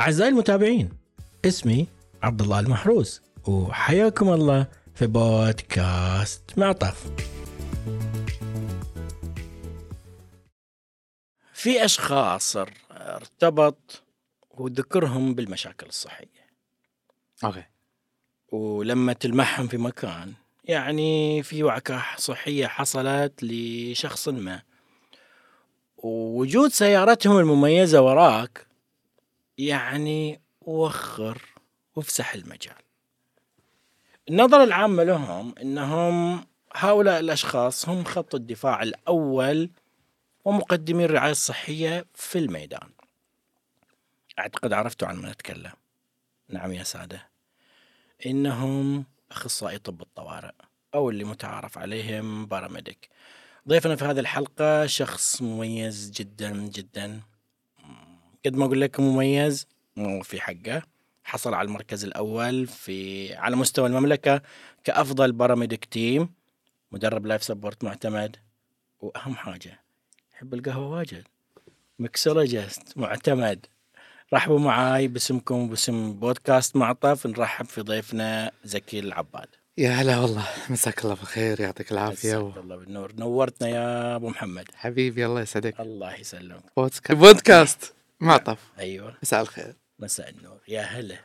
أعزائي المتابعين اسمي عبد الله المحروس وحياكم الله في بودكاست معطف في أشخاص ار- ارتبط وذكرهم بالمشاكل الصحية. okay. ولما تلمحهم في مكان يعني في وعكة صحية حصلت لشخص ما. ووجود سيارتهم المميزة وراك يعني وخر وافسح المجال. النظرة العامة لهم إنهم هؤلاء الأشخاص هم خط الدفاع الأول ومقدمي الرعاية الصحية في الميدان. أعتقد عرفتوا عن من أتكلم. نعم يا سادة. إنهم أخصائي طب الطوارئ أو اللي متعارف عليهم باراميديك ضيفنا في هذه الحلقة شخص مميز جدا جدا. قد ما أقول لك مميز مو في حقه. حصل على المركز الأول في على مستوى المملكة كأفضل paramedic team. مدرب life support معتمد. وأهم حاجة يحب القهوة واجد. mixologist معتمد. رحبوا معاي باسمكم وباسم بودكاست معطف. نرحب في ضيفنا زكي العباد. يا هلا والله. مساك الله بالخير يعطيك العافية. مساك الله بالنور. نورتنا يا أبو محمد. حبيبي الله يسعدك. الله يسلمك. بودكاست. بودكاست. معطف أيوه. مساء الخير. مساء النور. يا هلا.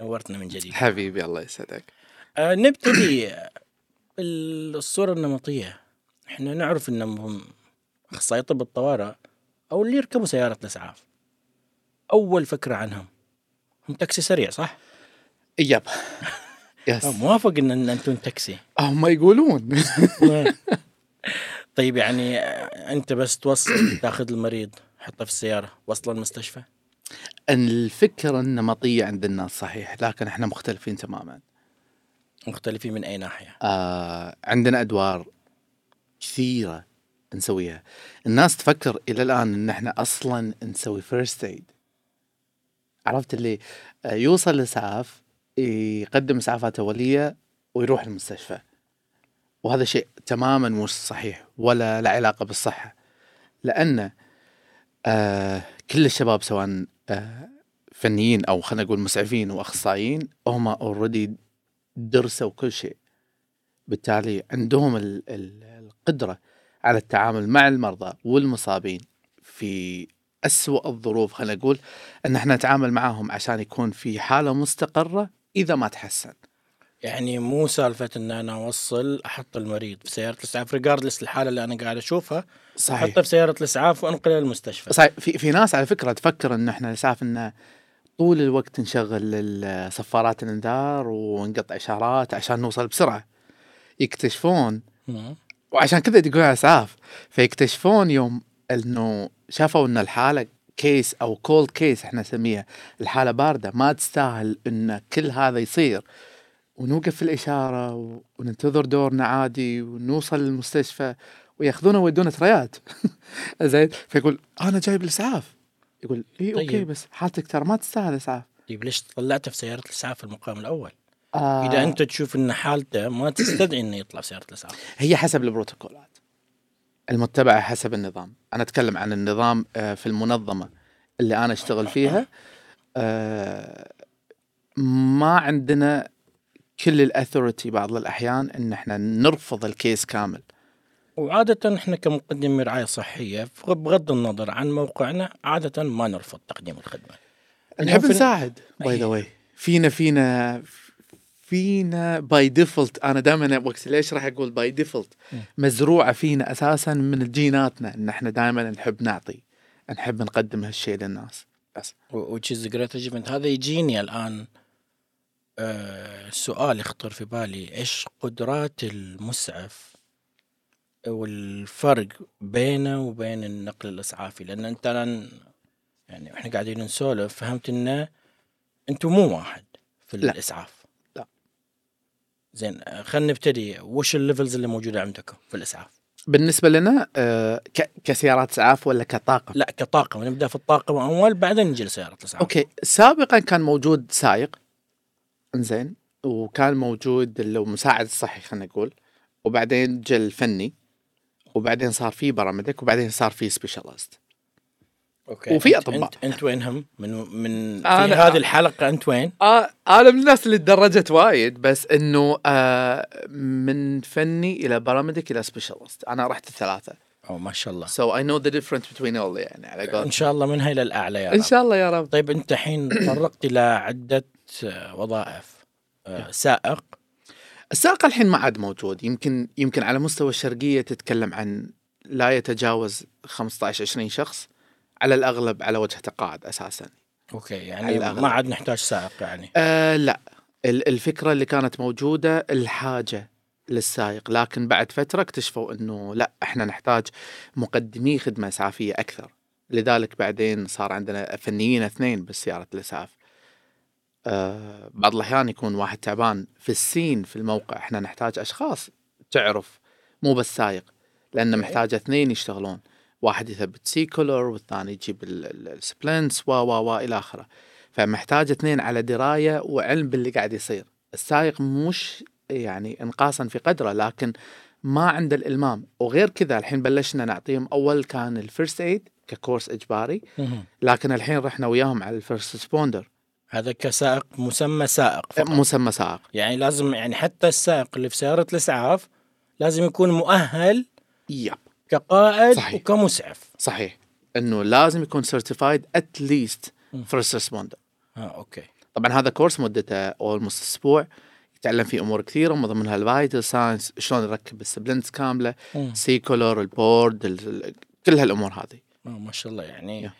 نورتنا من جديد. حبيبي الله يسعدك. آه نبتدي بالصورة النمطية. إحنا نعرف إنهم اخصائي طب الطوارئ أو اللي يركبوا سيارة الأسعاف. أول فكرة عنهم. هم تاكسي سريع صح؟ Yep. Yes موافق إن أنتم تاكسي. هم يقولون. طيب يعني أنت بس توصل تاخذ المريض. حطه في السيارة. وصل المستشفى؟ الفكرة النمطيه عند الناس صحيح لكن إحنا مختلفين تماما. مختلفين من أي ناحية؟ آه عندنا أدوار كثيرة نسويها. الناس تفكر إلى الآن أن إحنا أصلا نسوي first aid عرفت اللي آه، يوصل الاسعاف يقدم اسعافات أولية ويروح المستشفى. وهذا شيء تماما مش صحيح ولا له علاقة بالصحة. لأن آه كل الشباب سواء آه فنيين أو خلينا نقول مسعفين وأخصائيين هم اوريدي درسوا كل شيء. بالتالي عندهم ال- ال- القدرة على التعامل مع المرضى والمصابين في أسوأ الظروف خلينا نقول إن إحنا نتعامل معاهم عشان يكون في حالة مستقرة إذا ما تحسن. يعني مو سالفة إن أنا أوصل أحط المريض في سيارة الإسعاف ريجاردلس الحالة اللي أنا قاعد أشوفها صحيح. أحطه في سيارة الإسعاف وانقله للمستشفى صحيح. في في ناس على فكرة تفكر إن إحنا الإسعاف إنه طول الوقت نشغل صفارات الإنذار ونقطع إشارات عشان نوصل بسرعة. يكتشفون. وعشان كذا يقولون إسعاف. فيكتشفون يوم إنه شافوا إن الحالة case أو cold case إحنا نسميها الحالة باردة ما تستاهل إن كل هذا يصير. ونوقف في الإشارة و- وننتظر دورنا عادي ونوصل للمستشفى ويأخذونا ويودونا triage. زين؟ فيقول أنا جايب الإسعاف. يقول إي okay طيب. بس حالتك ترى ما تستاهل إسعاف. طيب ليش طلعته في سيارة الإسعاف في المقام الأول؟ آه. إذا أنت تشوف إن حالته ما تستدعي إنه يطلع في سيارة الإسعاف. هي حسب البروتوكولات. المتبعة حسب النظام. أنا أتكلم عن النظام آه، في المنظمة اللي أنا أشتغل فيها. آه، ما عندنا كل الأثوريتي بعض الأحيان إن إحنا نرفض الكيس كامل. وعادة إحنا كمقدمي رعاية صحية بغض النظر عن موقعنا عادة ما نرفض تقديم الخدمة. نحب نساعد by the way فينا فينا فينا by default أنا دائما وقت ليش راح أقول by default. مزروعة فينا أساسا من جيناتنا إن إحنا دائما نحب نعطي نحب نقدم هالشيء للناس. بس. great achievement. هذا يجيني الآن آه سؤال يخطر في بالي. إيش قدرات المسعف والفرق بينه وبين النقل الإسعافي؟ لأن أنت الآن يعني إحنا قاعدين نسولف فهمت إنه أنتم مو واحد في لا. الإسعاف. لا. زين خلينا نبتدي. وش ال levels اللي موجودة عندكم في الإسعاف؟ بالنسبة لنا آه، كسيارات إسعاف ولا كطاقم؟ لا كطاقم. نبدأ في الطاقم أول بعدين نجي لسيارة الإسعاف. Okay. سابقا كان موجود سائق. إنزين وكان موجود اللي هو مساعد الصحي خلينا نقول وبعدين جا الفني وبعدين صار في paramedic وبعدين صار في specialist Okay وفي أطباء. انت, أنت وينهم؟ من من في هذه الحلقة أنت وين؟ آه أنا من الناس اللي تدرجت وايد بس إنه آه من فني إلى paramedic إلى specialist أنا رحت الثلاثة. أو ما شاء الله. So I know the difference between all يعني على إن شاء الله منها إلى الاعلى يا إن رب. شاء الله يا رب. طيب أنت الحين تطرقت إلى عدة وظائف آه، سائق. السائق الحين ما عاد موجود. يمكن يمكن على مستوى الشرقية تتكلم عن لا يتجاوز 15 20 شخص على الأغلب على وجه تقاعد أساسا. أوكي يعني. ما عاد نحتاج سائق يعني. آه لا. ال- الفكرة اللي كانت موجودة الحاجة للسائق لكن بعد فترة اكتشفوا إنه لا إحنا نحتاج مقدمي خدمة إسعافية أكثر. لذلك بعدين صار عندنا فنيين اثنين بالسيارة الإسعاف. آه بعض الأحيان يكون واحد تعبان في ال scene في الموقع. إحنا نحتاج أشخاص تعرف مو بس سايق لأن okay. محتاج اثنين يشتغلون. واحد يثبت C-collar والثاني يجيب ال- ال- ال splints و و و إلى آخره. فمحتاج اثنين على دراية وعلم باللي قاعد يصير. السائق مش يعني انقاصا في قدره لكن ما عنده الإلمام. وغير كذا الحين بلشنا نعطيهم أول كان ال first aid ك course إجباري. لكن الحين رحنا وياهم على ال first responder هذا كسائق مسمى سائق فقط. مسمى سائق. يعني لازم يعني حتى السائق اللي في سيارة الإسعاف لازم يكون مؤهل yep. كقائد صحيح. وكمسعف. صحيح. إنه لازم يكون certified at least. First responder آه okay. طبعا هذا course مدته almost أسبوع. يتعلم فيه أمور كثيرة من ضمنها ال vital signs شلون يركب ال splints كاملة. C-collar ال board ال- ال- كل هالأمور هذه. آه ما شاء الله يعني يا.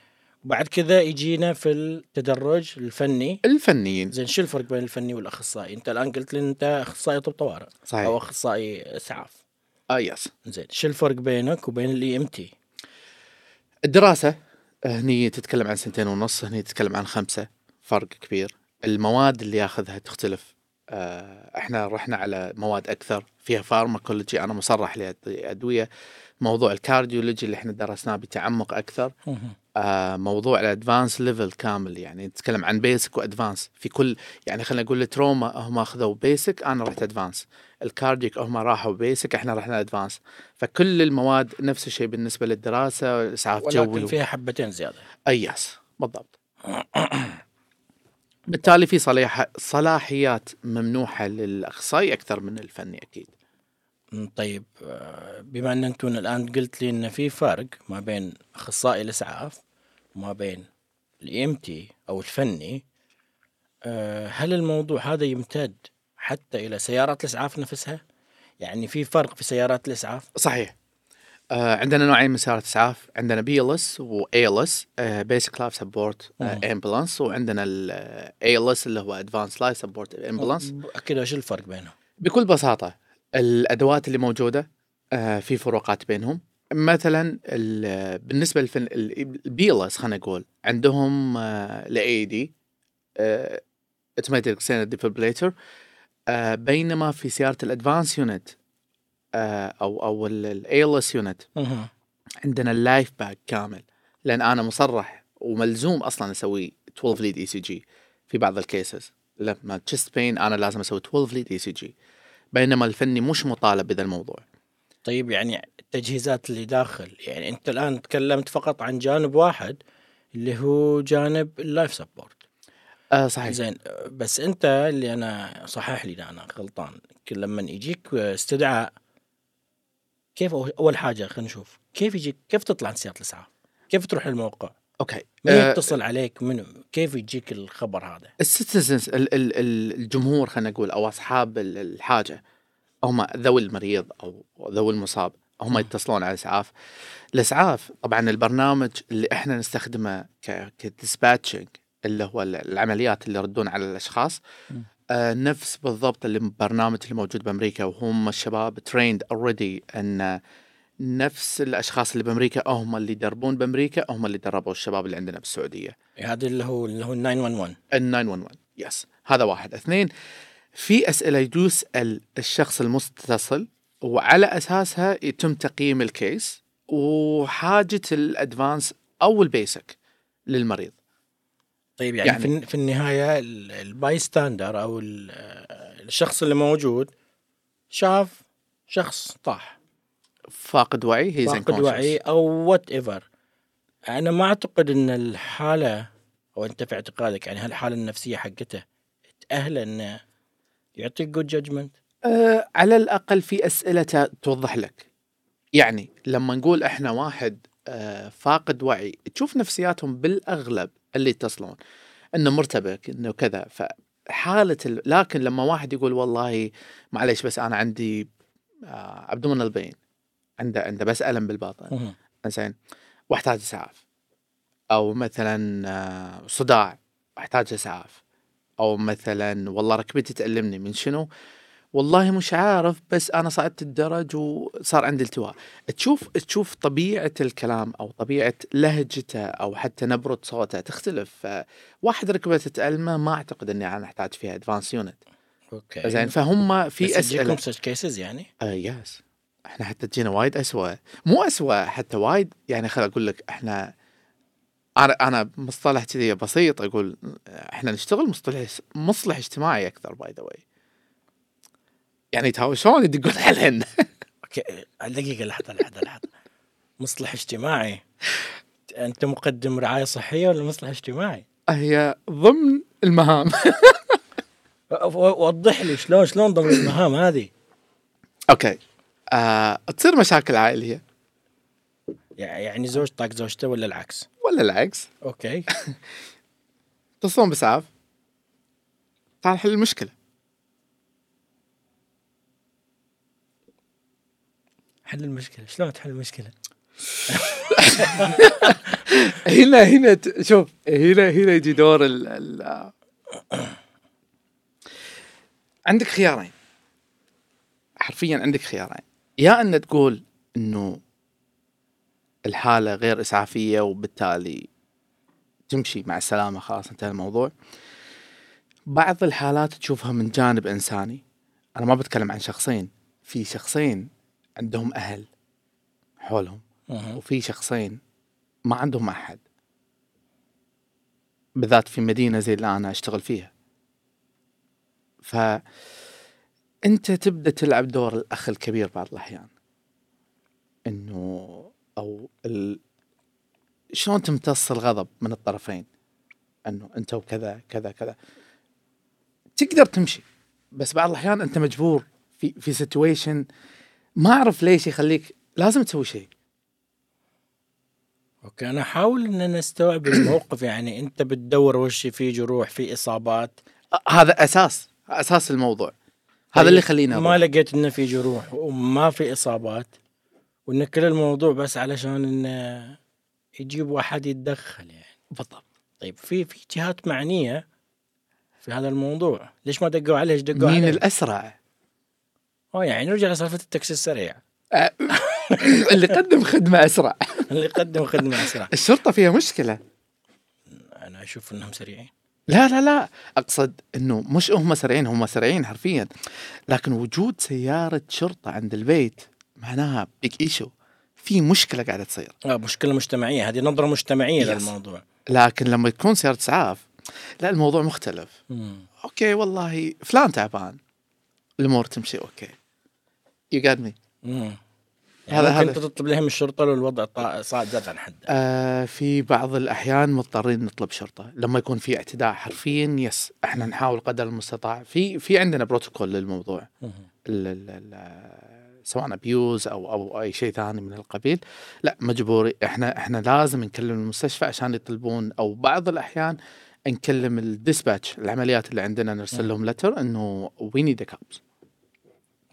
بعد كذا يجينا في التدرج الفني. الفنيين. زين شو الفرق بين الفني والأخصائي؟ انت الآن قلت لي انت أخصائي طب طوارئ. أو صحيح أخصائي إسعاف. آه yes زين شو الفرق بينك وبين ال EMT؟ الدراسة هني تتكلم عن سنتين ونص هني تتكلم عن خمسة. فرق كبير. المواد اللي ياخذها تختلف. آه، إحنا رحنا على مواد أكثر. فيها pharmacology أنا مصرح لأدوية. موضوع ال cardiology اللي إحنا درسناه بتعمق أكثر. موضوع ال advance level كامل يعني نتكلم عن basic و advance في كل يعني خلينا نقول ال trauma هم أخذوا basic أنا رحت advance ال cardiac هم راحوا basic إحنا رحنا advance فكل المواد نفس الشيء بالنسبة للدراسة إسعاف ولكن جوي فيها حبتين زيادة. اي yes بالضبط. بالتالي في صلاح صلاحيات ممنوحة للأخصائي أكثر من الفني أكيد. طيب آه، بما أن أنتم الآن قلت لي إن في فرق ما بين أخصائي الإسعاف وما بين ال EMT أو الفني آه، هل الموضوع هذا يمتد حتى إلى سيارات الإسعاف نفسها؟ يعني في فرق في سيارات الإسعاف؟ صحيح آه عندنا نوعين من سيارات إسعاف عندنا BLS و ALS basic life support مم. ambulance وعندنا ال ALS اللي هو advance life support ambulance كذا شو الفرق بينهم؟ بكل بساطة الأدوات اللي موجودة آه في فروقات بينهم. مثلا ال- بالنسبة للفن ال BLS خلينا نقول عندهم ال AED automatic defibrillator بينما في سيارة ال advance unit أو أو ال ALS unit. عندنا ال Lifepak كامل. لأن أنا مصرح وملزوم أصلا أسوي 12 lead ECG في بعض ال cases لما chest pain أنا لازم أسوي 12 lead ECG بينما الفني مش مطالب بهذا الموضوع طيب يعني التجهيزات اللي داخل يعني أنت الآن تكلمت فقط عن جانب واحد اللي هو جانب ال life support آه صحيح زين بس أنت اللي أنا صحح لي أنا غلطان لما يجيك استدعاء كيف أول حاجة خلينا نشوف كيف يجيك كيف تطلع عن سيارة الإسعاف؟ كيف تروح الموقع؟ okay من آه يتصل عليك من كيف يجيك الخبر هذا؟ ال citizens ال- ال- ال- الجمهور خلينا نقول أو أصحاب ال- الحاجة هم ذوي المريض أو ذوي المصاب هم يتصلون على الاسعاف الإسعاف طبعا البرنامج اللي إحنا نستخدمه ك dispatching اللي هو ال- العمليات اللي يردون على الأشخاص. آه نفس بالضبط البرنامج اللي موجود بأمريكا وهم الشباب trained already إن نفس الأشخاص اللي بأمريكا هم اللي يدربون بأمريكا هم اللي دربوا الشباب اللي عندنا بالسعودية. هذا اللي هو اللي هو ال 911 ال 911 yes هذا واحد. اثنين في أسئلة يسال الشخص المتصل وعلى أساسها يتم تقييم ال case وحاجة ال advance أو ال basic للمريض. طيب يعني, يعني- في, النهاية ال- ال bystander أو ال- الشخص اللي موجود شاف شخص طاح. فاقد وعي هي فاقد وعي أو whatever أنا ما أعتقد إن الحالة أو أنت في اعتقادك يعني هالحالة النفسية حقته تاهله انه يعطيك good judgment أه على الأقل في أسئلة توضح لك. يعني لما نقول إحنا واحد أه فاقد وعي تشوف نفسياتهم بالأغلب اللي يتصلون إنه مرتبك إنه كذا. فحالة ال... لكن لما واحد يقول والله معليش بس أنا عندي آه ابدومينال بين عنده عنده بس ألم بالباطن. زين وأحتاج إسعاف. أو مثلا آه، صداع واحتاج إسعاف. أو مثلا والله ركبتي تألمني من شنو؟ والله مش عارف بس أنا صعدت الدرج وصار عندي التواء. تشوف تشوف طبيعة الكلام أو طبيعة لهجته أو حتى نبرة صوته تختلف. واحد ركبته تألمه ما أعتقد إني أنا أحتاج فيها advance unit okay. زين فهم في بس أسئلة. cases يعني؟ آه yes إحنا حتى تجينا وايد أسوأ مو أسوأ حتى وايد يعني خل أقول لك إحنا أنا أنا مصطلح كذي بسيط أقول إحنا نشتغل مصطلح مصلح اجتماعي أكثر by the way يعني يتهاوشون يدقون علينا؟ okay دقيقة لحظة لحظة لحظة. مصلح اجتماعي. أنت مقدم رعاية صحية ولا مصلح اجتماعي؟ هي ضمن المهام. وضح لي شلون شلون ضمن المهام هذه؟ okay. آه تصير مشاكل عائلية. يعني زوج طاق زوجته ولا العكس؟ ولا العكس. okay. تتصلون باسعاف تعال حل المشكلة. حل المشكلة. شلون تحل المشكلة؟ هنا هنا شوف هنا هنا يجي دور ال ال عندك خيارين. حرفيا عندك خيارين. يا أن تقول إنه الحالة غير إسعافية وبالتالي تمشي مع السلامة خلاص انتهى الموضوع. بعض الحالات تشوفها من جانب إنساني. أنا ما بتكلم عن شخصين. في شخصين عندهم أهل حولهم. وفي شخصين ما عندهم أحد. بالذات في مدينة زي اللي أنا أشتغل فيها. ف أنت تبدأ تلعب دور الأخ الكبير بعض الأحيان. إنه أو ال... شلون تمتص الغضب من الطرفين؟ إنه أنت وكذا كذا كذا. تقدر تمشي بس بعض الأحيان أنت مجبور في في situation ما أعرف ليش يخليك لازم تسوي شيء. okay أنا أحاول إن أنا أستوعب الموقف. يعني أنت بتدور وش في جروح في إصابات. أ- هذا أساس أساس الموضوع. هذا اللي يخلينا ما لقيت إنه في جروح وما في إصابات وإن كل الموضوع بس علشان إنه يجيب واحد يتدخل يعني. بالضبط. طيب في في جهات معنية في هذا الموضوع. ليش ما دقوا عليه؟ إيش دقوا مين عليه؟ الأسرع؟ آه يعني نرجع لسالفة التاكسي السريع. اللي قدم خدمة أسرع. اللي يقدم خدمة أسرع. الشرطة فيها مشكلة. أنا أشوف إنهم سريعين. لا لا لا. أقصد إنه مش هم سريعين هم سريعين حرفيا. لكن وجود سيارة شرطة عند البيت معناها big issue في مشكلة قاعدة تصير. آه مشكلة مجتمعية. هذه نظرة مجتمعية Yes. للموضوع. لكن لما تكون سيارة إسعاف لا الموضوع مختلف. مم. okay والله فلان تعبان. الأمور تمشي okay. يو got me هذا- ممكن هذا- تطلب لهم الشرطة لو الوضع صعد زاد عن حده. آه في بعض الأحيان مضطرين نطلب شرطة. لما يكون في اعتداء حرفيا yes إحنا نحاول قدر المستطاع. في في عندنا بروتوكول للموضوع. مم. ال ال ال سواء abuse أو أو أي شيء ثاني من القبيل. لا مجبور إحنا إحنا لازم نكلم المستشفى عشان يطلبون. أو بعض الأحيان نكلم ال dispatch العمليات اللي عندنا نرسل لهم letter إنه we need cops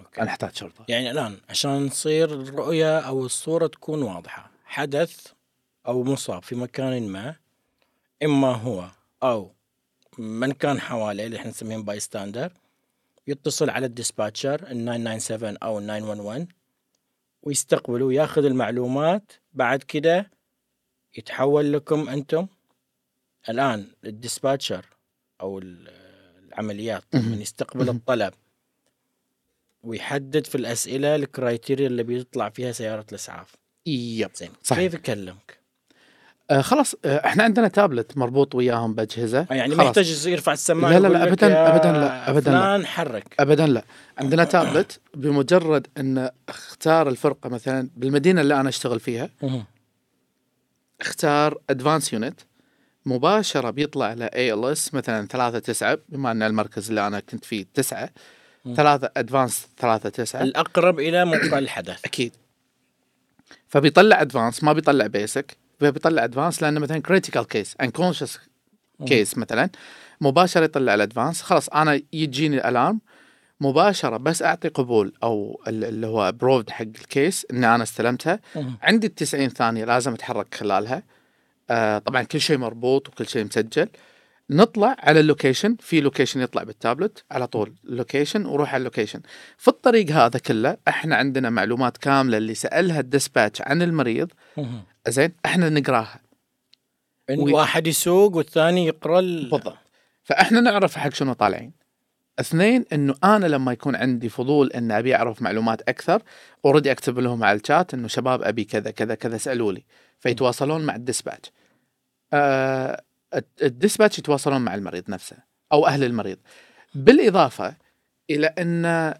okay نحتاج شرطة يعني الآن عشان تصير الرؤية أو الصورة تكون واضحة حدث أو مصاب في مكان ما إما هو أو من كان حواليه اللي إحنا نسميهم bystander يتصل على ال dispatcher ال 997 أو ال 911 ويستقبل وياخذ المعلومات بعد كده يتحول لكم أنتم الآن ال dispatcher أو ال- العمليات. من يستقبل. الطلب ويحدد في الأسئلة ال criteria اللي بيطلع فيها سيارة الإسعاف yep زين صحيح. كيف يكلمك؟ آه خلاص آه إحنا عندنا تابلت مربوط وياهم بأجهزة آه، يعني ما. يحتاج يرفع السماعة لا، لا، لا، يا أبداً لا، أبداً لا. حرك ابدا لا عندنا تابلت بمجرد أن اختار الفرقة مثلا بالمدينة اللي أنا أشتغل فيها. اختار advance unit مباشرة بيطلع له ALS مثلا 3 9 بما إن المركز اللي أنا كنت فيه 9 3 advance 3 9 الأقرب إلى موقع الحدث. أكيد. فبيطلع advance ما بيطلع basic فبيطلع advance لأنه مثلا critical case unconscious case مثلا. مباشرة يطلع ال advance خلاص أنا يجيني ال alarm مباشرة بس أعطي قبول أو ال- اللي هو approved حق ال case إني أنا استلمتها. عندي ال 90 ثانية لازم أتحرك خلالها. آه طبعا كل شيء مربوط وكل شيء مسجل. نطلع على ال location في location يطلع بالتابلت على طول ال location وروح على ال location. في الطريق هذا كله إحنا عندنا معلومات كاملة اللي سألها ال dispatch عن المريض. زين إحنا نقراها. إن وي- واحد يسوق والثاني يقرأ ال- بالضبط. فإحنا نعرف حق شنو طالعين. اثنين إنه أنا لما يكون عندي فضول إن أبي أعرف معلومات أكثر already أكتب لهم على الشات إنه شباب أبي كذا كذا كذا اسالوا لي. فيتواصلون مع ال dispatch. آه ال dispatch يتواصلون مع المريض نفسه أو أهل المريض. بالإضافة إلى أن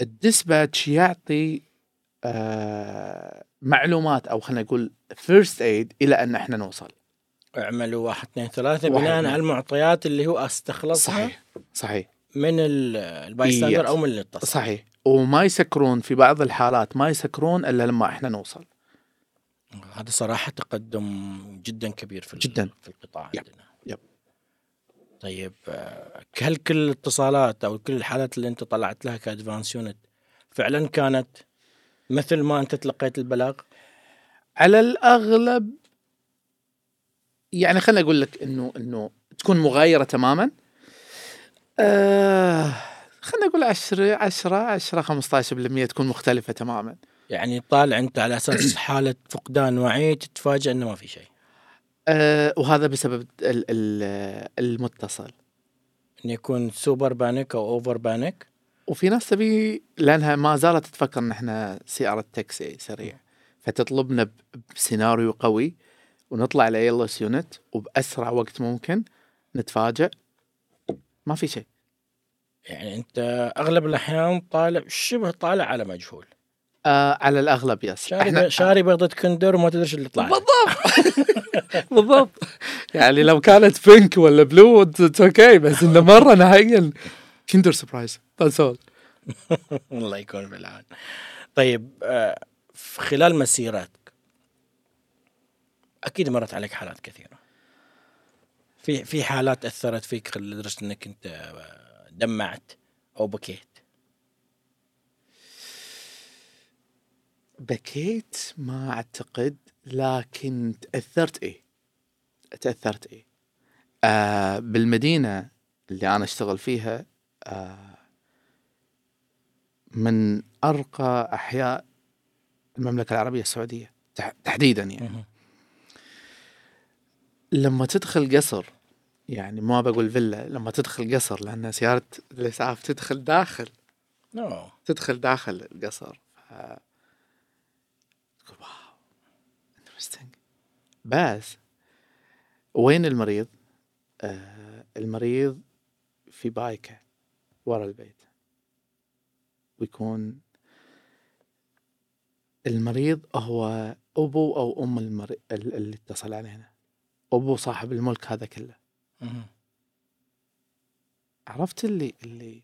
ال dispatch يعطي آه معلومات أو خلينا نقول first aid إلى أن إحنا نوصل. اعملوا واحد اثنين واحد، بناء. على المعطيات اللي هو أستخلصها صحيح صحيح. من ال- ال bystander. أو من اللي اتصل. صحيح. وما يسكرون في بعض الحالات ما يسكرون إلا لما إحنا نوصل. هذا صراحة تقدم جدا كبير في جداً. في القطاع yep. عندنا yep. طيب آه، هل كل الاتصالات أو كل الحالات اللي أنت طلعت لها ك advanced unit فعلا كانت مثل ما أنت تلقيت البلاغ؟ على الأغلب يعني خليني أقول لك إنه إنه تكون مغايرة تماما آه خليني أقول 10 10 10 15% تكون مختلفة تماما يعني طالع أنت على أساس حالة فقدان وعي تتفاجئ إنه ما في شيء. آه وهذا بسبب ال- ال- المتصل. إنه يكون super panic أو over panic. وفي ناس تبي لأنها ما زالت تفكر إن إحنا سيارة تاكسي سريع. فتطلبنا بسيناريو قوي ونطلع as unit وبأسرع وقت ممكن نتفاجئ ما في شيء. يعني أنت أغلب الأحيان طالع شبه طالع على مجهول. آه على الأغلب يس شاري شاري بيضة كندر وما تدري اللي طلع. بالضبط. بالضبط. يعني لو كانت بينك ولا بلو اتس أوكي بس انه مرة نهائيا كندر سربرايز ذاتس اول الله يكون في العون طيب آه، في خلال مسيرتك أكيد مرت عليك حالات كثيرة. في في حالات أثرت فيك لدرجه إنك أنت آه، دمعت أو بكيت. بكيت ما أعتقد لكن تأثرت إيه؟ تأثرت إيه؟ آه بالمدينة اللي أنا أشتغل فيها آه من أرقى أحياء المملكة العربية السعودية تح- تحديدا يعني. لما تدخل قصر يعني ما بقول فيلا لما تدخل قصر لأن سيارة الإسعاف تدخل داخل. no تدخل داخل القصر. ف... تقول wow interesting بس وين المريض؟ آه المريض في بايكة ورا البيت. ويكون المريض هو أبو أو أم المريض اللي اتصل علينا. أبو صاحب الملك هذا كله. عرفت اللي اللي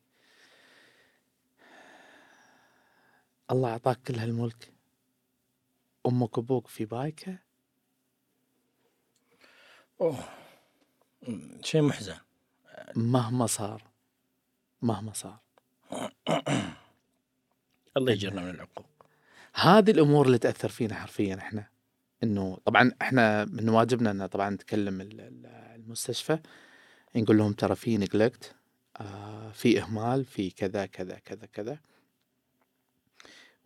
الله أعطاك كل هالملك؟ أمك وابوك في بايكة؟ أوه مم، شيء محزن. مهما صار مهما صار. الله يجرنا من العقوق. هذه الأمور اللي تأثر فينا حرفيا إحنا. إنه طبعا إحنا من واجبنا ان طبعا نتكلم ال- ال- المستشفى. نقول لهم ترى في نجلكت آه في إهمال في كذا كذا كذا كذا.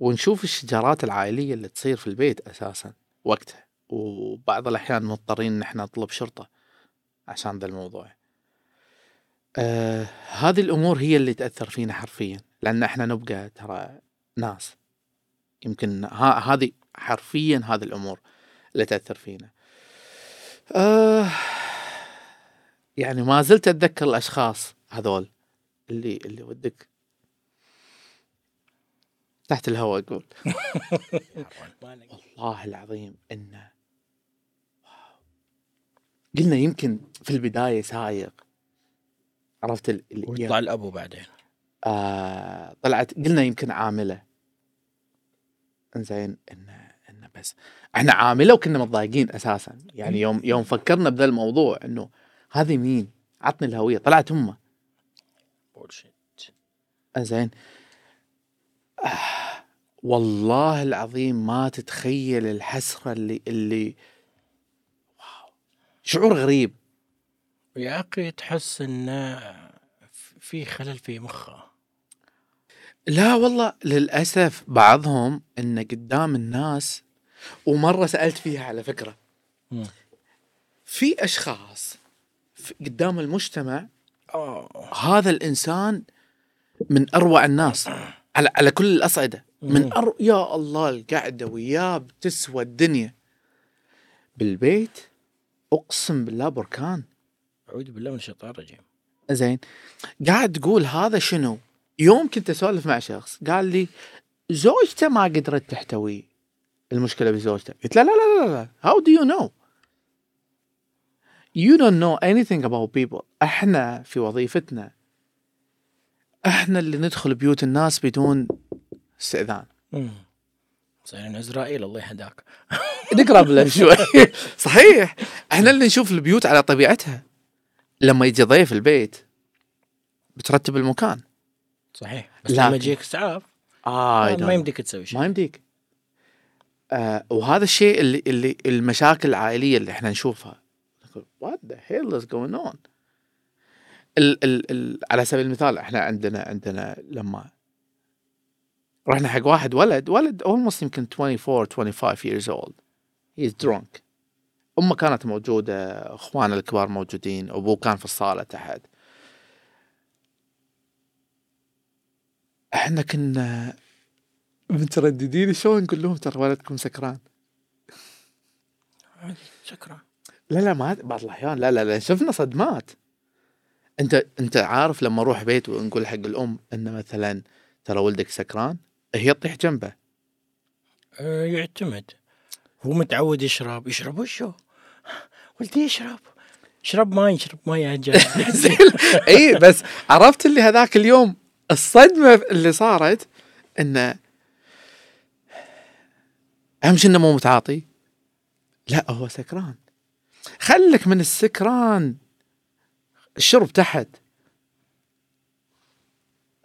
ونشوف الشجارات العائلية اللي تصير في البيت أساسا وقتها. وبعض الأحيان مضطرين إن إحنا نطلب شرطة عشان ذا الموضوع. آه هذه الأمور هي اللي تأثر فينا حرفيا لأن إحنا نبقى ترى ناس. يمكن هذه حرفيا هذه الأمور اللي تأثر فينا. آه يعني ما زلت أتذكر الأشخاص هذول اللي اللي ودك تحت الهواء أقول والله العظيم انه قلنا يمكن في البداية سايق. عرفت ال- ال- ويطلع الأبو بعدين؟ آه طلعت قلنا يمكن عاملة. إنزين انه انه بس. إحنا عاملة وكنا متضايقين أساسا. يعني يوم يوم فكرنا بذا الموضوع إنه هذه مين؟ عطني الهوية. طلعت أمه. بولشيت زين آه والله العظيم ما تتخيل الحسرة اللي اللي واو. شعور غريب. يا أخي تحس إنه في خلل في مخه. لا والله للأسف بعضهم انه قدام الناس ومرة سألت فيها على فكرة. مم. في أشخاص في- قدام المجتمع آه هذا الإنسان من أروع الناس. على على كل الأصعدة. من. أر... يا الله القعدة وياه بتسوى الدنيا. بالبيت أقسم بالله بركان. أعوذ بالله من الشيطان الرجيم. زين. قاعد تقول هذا شنو؟ يوم كنت أسولف مع شخص قال لي زوجته ما قدرت تحتوي المشكلة بزوجته. قلت له لا لا لا لا. How do you know? You don't know anything about people. إحنا في وظيفتنا إحنا اللي ندخل بيوت الناس بدون استئذان. صايرين إسرائيل الله يهداك. نقرب له شوي. صحيح. إحنا اللي نشوف البيوت على طبيعتها. لما يجي ضيف البيت بترتب المكان. صحيح. بس لكن- لما يجيك اسعاف آه ما يمديك تسوي شيء. ما يمديك. آه وهذا الشيء اللي اللي المشاكل العائلية اللي إحنا نشوفها. what the hell is going on ال ال ال على سبيل المثال إحنا عندنا عندنا لما رحنا حق واحد ولد ولد almost يمكن 24 25 years old. He's drunk. أمه كانت موجودة أخوانه الكبار موجودين أبوه كان في الصالة تحت. إحنا كنا مترددين شلون نقول لهم ترى ولدكم سكران؟ شكرا. لا لا ما بعض الأحيان لا لا لا شفنا صدمات. أنت أنت عارف لما أروح بيت ونقول حق الأم انه مثلا ترى ولدك سكران هي تطيح جنبه. آه، يعتمد. هو متعود يشرب. يشرب وشو؟ ولدي يشرب. يشرب ماي يشرب ماي يا إي بس عرفت اللي هذاك اليوم الصدمة اللي صارت إنه أهم شيء إنه مو متعاطي. لا هو سكران. خلك من السكران. الشرب تحت.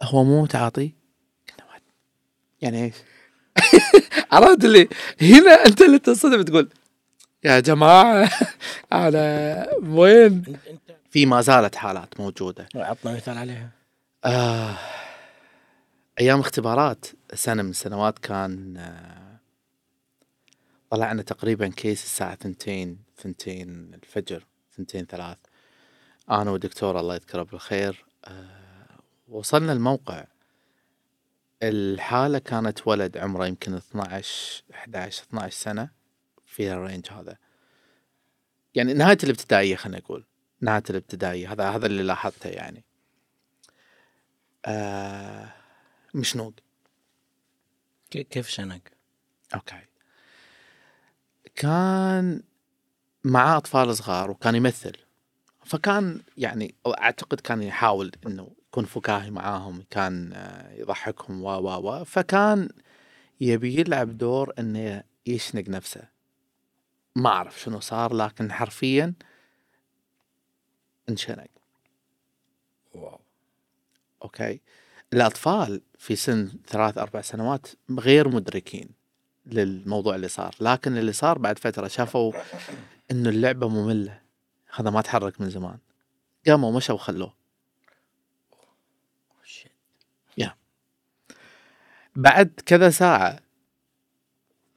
هو مو متعاطي? يعني إيش؟ عرفت اللي هنا أنت اللي تنصدم تقول يا جماعة أنا وين؟ في ما زالت حالات موجودة. عطنا مثال عليها. آه أيام اختبارات سنة من السنوات كان آه طلعنا تقريبا كيس الساعة ثنتين ثنتين الفجر ثنتين ثلاث أنا والدكتور الله يذكره بالخير آه وصلنا الموقع الحالة كانت ولد عمره يمكن 12 11 12 سنة في ال range هذا. يعني نهاية الابتدائية خلينا نقول. نهاية الابتدائية هذا هذا اللي لاحظته يعني. آه مشنوق كي- كيف شنق؟ okay. كان معاه أطفال صغار وكان يمثل. فكان يعني أعتقد كان يحاول إنه يكون فكاهي معاهم كان آه، يضحكهم و و و فكان يبي يلعب دور إنه يشنق نفسه. ما أعرف شنو صار لكن حرفيا انشنق. wow. okay? الأطفال في سن ثلاث أربع سنوات غير مدركين للموضوع اللي صار لكن اللي صار بعد فترة شافوا إنه اللعبة مملة. هذا ما تحرك من زمان. قاموا مشوا وخلوه. شيت. بعد كذا ساعة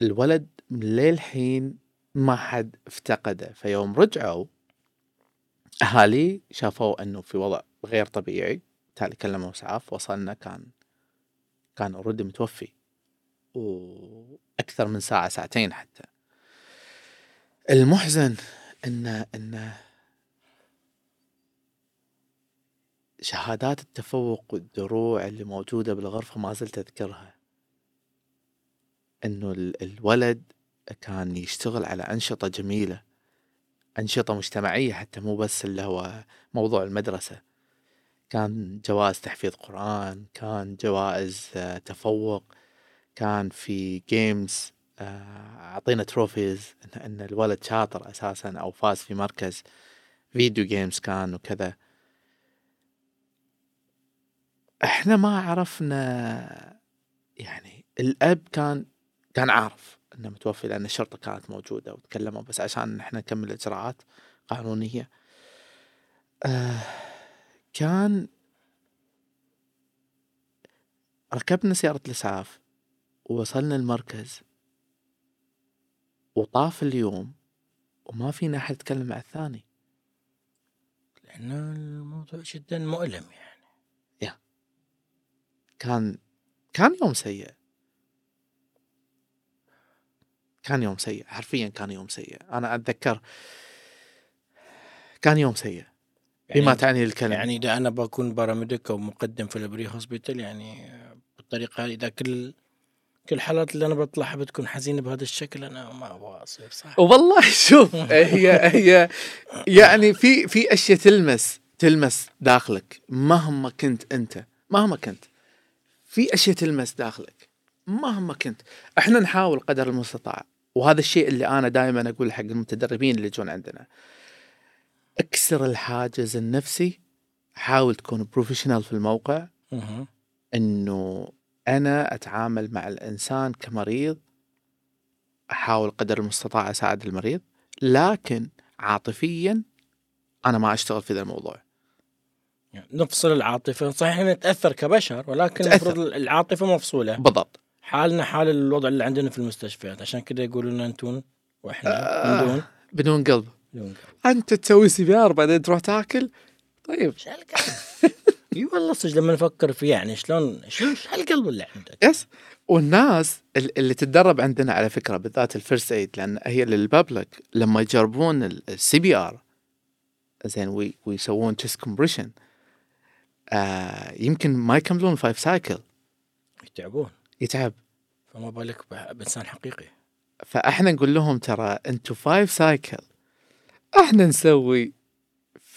الولد للحين ما حد افتقده. فيوم رجعوا أهالي شافوا إنه في وضع غير طبيعي. بالتالي كلموا إسعاف. وصلنا كان كان أوريدي متوفي. وأكثر من ساعة ساعتين حتى. المحزن إنه إنه شهادات التفوق والدروع اللي موجودة بالغرفة ما زلت أذكرها. إنه ال- الولد كان يشتغل على أنشطة جميلة أنشطة مجتمعية حتى مو بس اللي هو موضوع المدرسة. كان جوائز تحفيظ قرآن كان جوائز آه، تفوق كان في games أعطينا trophies ان إن الولد شاطر أساسا أو فاز في مركز. فيديو جيمز كان وكذا. إحنا ما عرفنا يعني الأب كان كان عارف إنه متوفي لأن الشرطة كانت موجودة وتكلموا بس عشان إحنا نكمل الاجراءات قانونية. آه كان ركبنا سيارة الإسعاف ووصلنا المركز. وطاف اليوم وما فينا أحد يتكلم مع الثاني. لأن الموضوع جدا مؤلم يعني. كان كان يوم سيء. كان يوم سيء حرفيا كان يوم سيء. أنا أتذكر كان يوم سيء. بما يعني, تعني الكلمة. يعني إذا أنا بكون paramedic أو مقدم في ال pre hospital يعني بالطريقة هذه إذا كل كل الحالات اللي أنا بطلعها بتكون حزينة بهذا الشكل أنا ما أبغى أصير صح؟ والله شوف هي هي يعني في في أشياء تلمس تلمس داخلك مهما كنت أنت مهما كنت. في أشياء تلمس داخلك. مهما كنت. إحنا نحاول قدر المستطاع. وهذا الشيء اللي أنا دائما أقول حق المتدربين اللي يجون عندنا. أكسر الحاجز النفسي. حاول تكون professional في الموقع. إنه أنا أتعامل مع الإنسان كمريض. أحاول قدر المستطاع أساعد المريض. لكن عاطفيا أنا ما أشتغل في ذا الموضوع. يعني نفصل العاطفة صحيح نتأثر كبشر ولكن. المفروض العاطفة مفصولة بالضبط حالنا حال الوضع اللي عندنا في المستشفيات عشان كذا يقولوا لنا أنتو وإحنا آه. من دون بدون قلب بدون قلب. أنت تسوي CPR بعدين تروح تاكل طيب إيش هالقلب؟ إي والله صدق لما نفكر فيه يعني شلون شلون إيش هالقلب اللي عندك؟ yes والناس ال- اللي تتدرب عندنا على فكرة بالذات ال first aid لأن هي لل public لما يجربون ال CPR زين وي- ويسوون chest compression آه يمكن ما يكملون five cycle يتعبون. يتعب. فما بالك بإنسان حقيقي. فاحنا نقول لهم ترى أنتم five cycle إحنا نسوي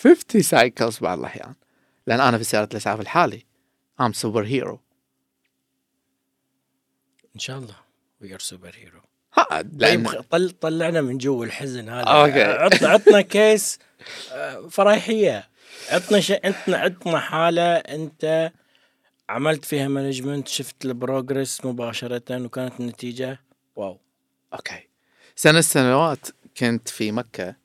50 cycles بعض الأحيان. لأن أنا في سيارة الإسعاف الحالي. I'm super hero إن شاء الله. we are super hero ها طيب طل طلعنا من جو الحزن هذا. عطنا عطنا case آه، فرحية. عطنا شيء عطنا عطنا حالة أنت عملت فيها management شفت ال progress مباشرة وكانت النتيجة wow. okay. سنة سنوات كنت في مكة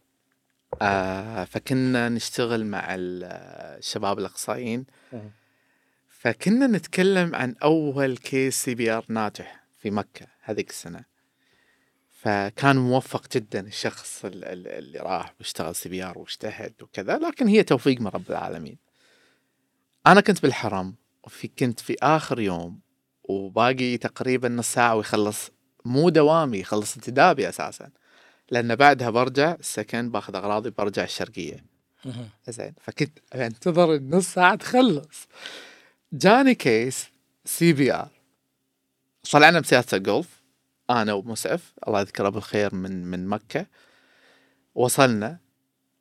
آه فكنا نشتغل مع ال- الشباب الأخصائيين. مم. فكنا نتكلم عن أول case CPR ناجح في مكة هذيك السنة. فكان موفق جدا الشخص ال- ال- اللي راح واشتغل CPR واجتهد وكذا لكن هي توفيق من رب العالمين. أنا كنت بالحرم وفي كنت في آخر يوم وباقي تقريبا نص ساعة ويخلص مو دوامي يخلص انتدابي أساسا. لأن بعدها برجع السكن باخذ أغراضي برجع الشرقية. زين فكنت أنتظر النص ساعة تخلص. جاني case CPR. طلعنا بسياره الجولف. أنا ومسعف الله يذكره بالخير من من مكة. وصلنا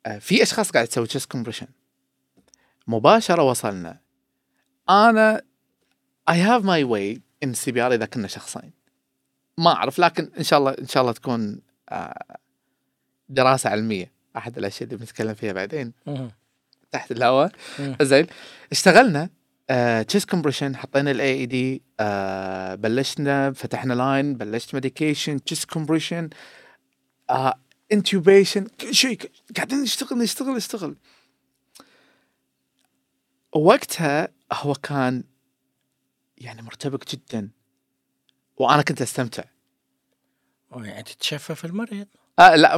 آه، في أشخاص قاعد تسوي chest compression مباشرة وصلنا. أنا I have my way in ال CPR إذا كنا شخصين. ما أعرف لكن إن شاء الله إن شاء الله تكون آه، دراسة علمية. أحد الأشياء اللي بنتكلم فيها بعدين. تحت الهواء. زين. اشتغلنا. chest compression حطينا ال AED بلشنا فتحنا line بلشت medication chest compression انتوبيشن كل شيء قاعدين نشتغل نشتغل نشتغل. وقتها هو كان يعني مرتبك جدا وأنا كنت أستمتع. يعني تتشفى المريض. آه لا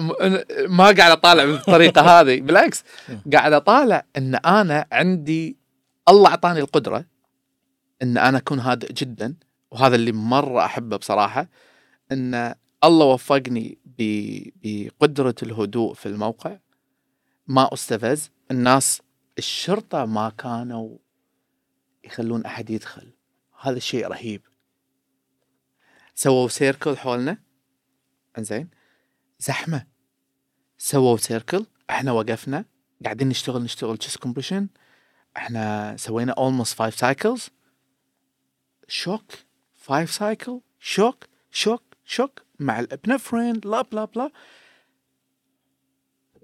ما قاعد أطالع بالطريقة هذه بالعكس. قاعد أطالع إن أنا عندي الله أعطاني القدرة إن أنا أكون هادئ جدا وهذا اللي مرة أحبه بصراحة إن الله وفقني بقدرة الهدوء في الموقع. ما أستفز الناس الشرطة ما كانوا يخلون أحد يدخل. هذا الشيء رهيب. سووا circle حولنا. إنزين. زحمة. سووا circle إحنا وقفنا. قاعدين نشتغل نشتغل. chest compression إحنا سوينا almost 5 cycles shock 5 cycle shock shock shock مع ال epinephrine bla bla bla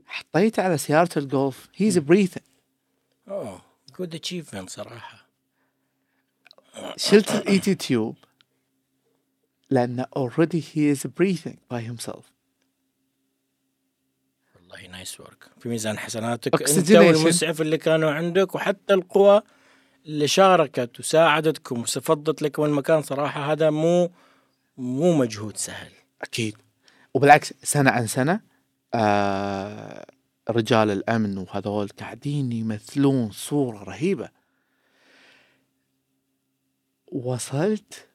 حطيته على سيارة الجولف. he's breathing oh good achievement صراحة. شلت ال ET tube لأنه already he is breathing by himself. والله nice work في ميزان حسناتك أنت. والمسعف اللي كانوا عندك وحتى القوى اللي شاركت وساعدتكم وفضت لكم المكان صراحة هذا مو مو مجهود سهل. أكيد. وبالعكس سنة عن سنة آه رجال الأمن وهذول قاعدين يمثلون صورة رهيبة. وصلت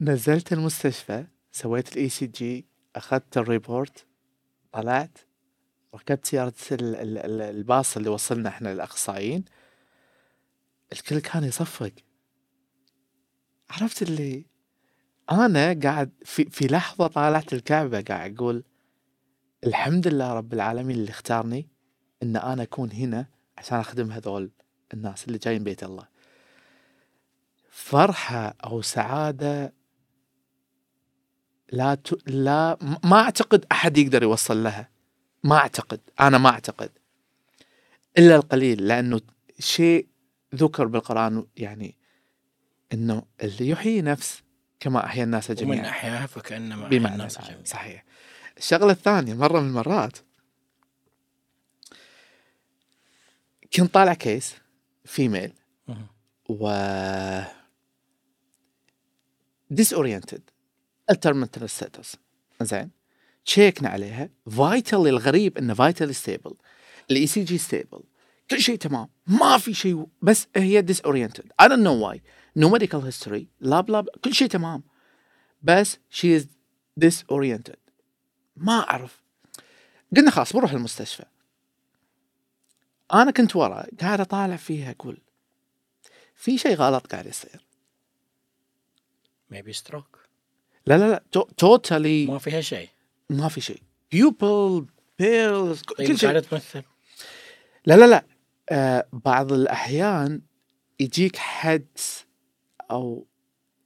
نزلت المستشفى سويت ال ECG أخذت ال report طلعت ركبت سيارة ال- ال- ال- الباص اللي وصلنا إحنا للأخصائيين الكل كان يصفق. عرفت اللي أنا قاعد في في لحظة طالعت الكعبة قاعد أقول الحمد لله رب العالمين اللي اختارني إن أنا أكون هنا عشان أخدم هذول الناس اللي جايين بيت الله. فرحة أو سعادة لا ت... لا ما أعتقد أحد يقدر يوصل لها. ما أعتقد أنا ما أعتقد. إلا القليل لأنه شيء ذكر بالقرآن يعني إنه اللي يحيي نفس كما أحيا الناس ومن جميعا. احياها فكأنما أحيا الناس. جميعا. صحيح. الشغلة الثانية مرة من المرات كنت طالع كيس فيميل. و disoriented altered mental status زين؟ تشيكنا عليها vital الغريب إنه vital stable ال ECG stable كل شيء تمام. ما في شيء بس هي disoriented I don't know why no medical history لا bla كل شيء تمام. بس she is disoriented ما أعرف. قلنا خلاص بروح المستشفى. أنا كنت ورا قاعد أطالع فيها أقول في شيء غلط قاعد يصير. maybe stroke لا لا لا totally ما فيها شيء. ما في شيء. pupil pupils طيب كل شيء. قاعدة تمثل. لا لا لا. آه بعض الأحيان يجيك حدس أو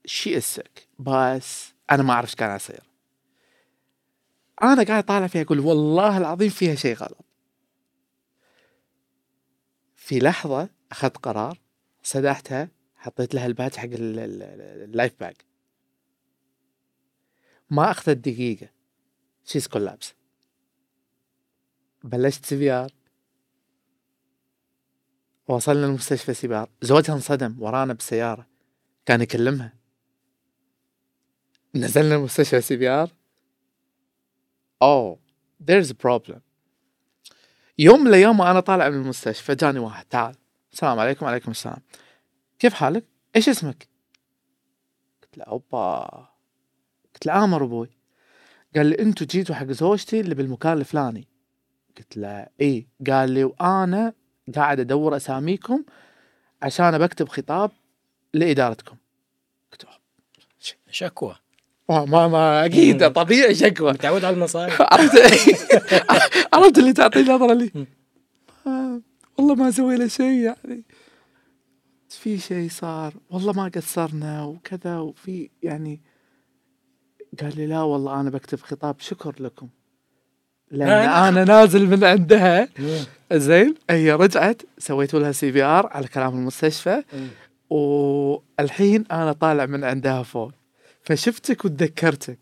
شيء السك بس أنا ما أعرف إيش كان يصير. أنا قاعد طالع فيها أقول والله العظيم فيها شيء غلط. في لحظة أخذت قرار سدحتها حطيت لها ال patch حق ال- ال- ال- ال LIFEPAK ما أخذت دقيقة. she's collapse بلشت CPR. وصلنا المستشفى CPR. زوجها انصدم ورانا بالسيارة. كان يكلمها. نزلنا المستشفى CPR. oh a problem. يوم من الأيام وأنا طالع من المستشفى جاني واحد تعال. السلام عليكم وعليكم السلام. كيف حالك؟ إيش اسمك؟ قلت له أوبا. قلت له آمر أبوي. قال لي أنتوا جيتوا حق زوجتي اللي بالمكان الفلاني. قلت له اي قال لي وأنا قاعد أدور أساميكم عشان بكتب خطاب لإدارتكم. قلت له شكوى. ما ما, ما أكيد طبيعي شكوى. متعود على المصايب. عرفت؟ عرفت اللي تعطي نظرة لي. آه، والله ما سوينا شيء يعني. في شيء صار والله ما قصرنا وكذا وفي يعني قال لي لا والله أنا بكتب خطاب شكر لكم. لأن لا، أنا نازل من عندها. مم. زين هي رجعت سويت لها CPR على كلام المستشفى. مم. والحين أنا طالع من عندها فوق. فشفتك وتذكرتك.